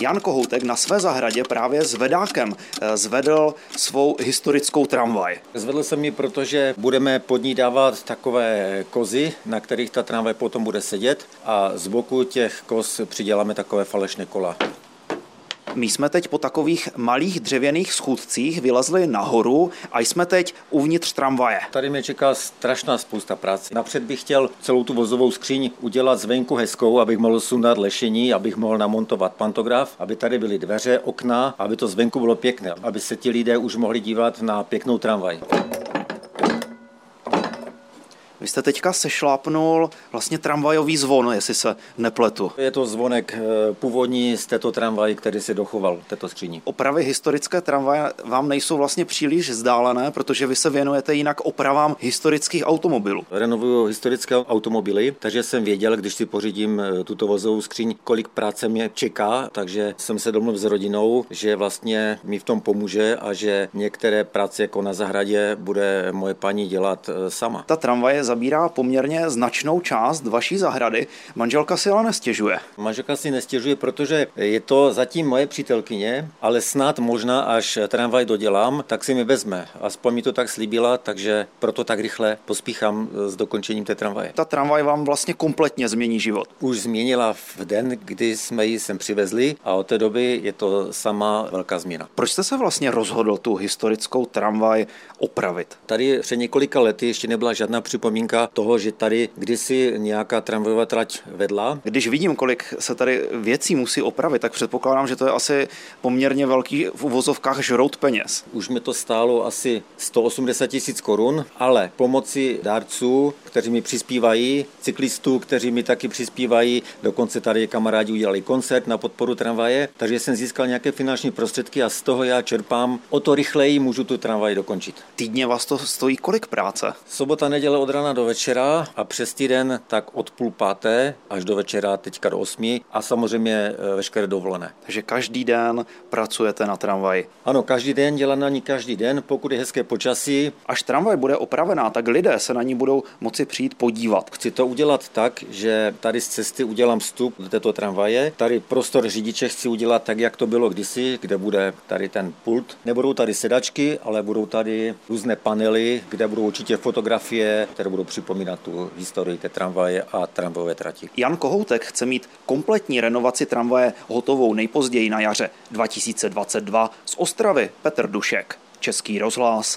Jan Kohoutek na své zahradě právě s vedákem eh, zvedl svou historickou tramvaj. Zvedl jsem ji, protože budeme pod ní dávat takové kozy, na kterých ta tramvaj potom bude sedět a z boku těch koz přiděláme takové falešné kola. My jsme teď po takových malých dřevěných schůdcích vylezli nahoru a jsme teď uvnitř tramvaje. Tady mě čeká strašná spousta práce. Napřed bych chtěl celou tu vozovou skříň udělat zvenku hezkou, abych mohl sundat lešení, abych mohl namontovat pantograf, aby tady byly dveře, okna, aby to zvenku bylo pěkné, aby se ti lidé už mohli dívat na pěknou tramvaj. Vy jste teďka sešlápnul vlastně tramvajový zvon, jestli se nepletu. Je to zvonek eh, původní z této tramvaje, který se dochoval této skříni. Opravy historické tramvaje vám nejsou vlastně příliš vzdálené, protože vy se věnujete jinak opravám historických automobilů. Renovuju historické automobily, takže jsem věděl, když si pořídím eh, tuto vozovou skříň, kolik práce mě čeká, takže jsem se domluvil s rodinou, že vlastně mi v tom pomůže a že některé práce jako na zahradě bude moje paní dělat eh, sama. Ta tramvaje zabírá poměrně značnou část vaší zahrady. Manželka si ale nestěžuje. Manželka si nestěžuje, protože je to zatím moje přítelkyně, ale snad možná, až tramvaj dodělám, tak si mi vezme. Aspoň mi to tak slíbila, takže proto tak rychle pospíchám s dokončením té tramvaje. Ta tramvaj vám vlastně kompletně změní život. Už změnila v den, kdy jsme ji sem přivezli a od té doby je to sama velká změna. Proč jste se vlastně rozhodl tu historickou tramvaj opravit? Tady před několika lety ještě nebyla žádná připomínka připomínka toho, že tady kdysi nějaká tramvajová trať vedla. Když vidím, kolik se tady věcí musí opravit, tak předpokládám, že to je asi poměrně velký v uvozovkách žrout peněz. Už mi to stálo asi 180 tisíc korun, ale pomoci dárců, kteří mi přispívají, cyklistů, kteří mi taky přispívají, dokonce tady kamarádi udělali koncert na podporu tramvaje, takže jsem získal nějaké finanční prostředky a z toho já čerpám. O to rychleji můžu tu tramvaj dokončit. Týdně vás to stojí kolik práce? Sobota, neděle od rána do večera a přes týden tak od půl páté až do večera, teďka do osmi a samozřejmě e, veškeré dovolené. Takže každý den pracujete na tramvaji? Ano, každý den, dělám na ní každý den, pokud je hezké počasí. Až tramvaj bude opravená, tak lidé se na ní budou moci přijít podívat. Chci to udělat tak, že tady z cesty udělám vstup do této tramvaje. Tady prostor řidiče chci udělat tak, jak to bylo kdysi, kde bude tady ten pult. Nebudou tady sedačky, ale budou tady různé panely, kde budou určitě fotografie, které budou připomínat tu historii té tramvaje a tramvajové trati. Jan Kohoutek chce mít kompletní renovaci tramvaje hotovou nejpozději na jaře 2022 z Ostravy Petr Dušek, Český rozhlas.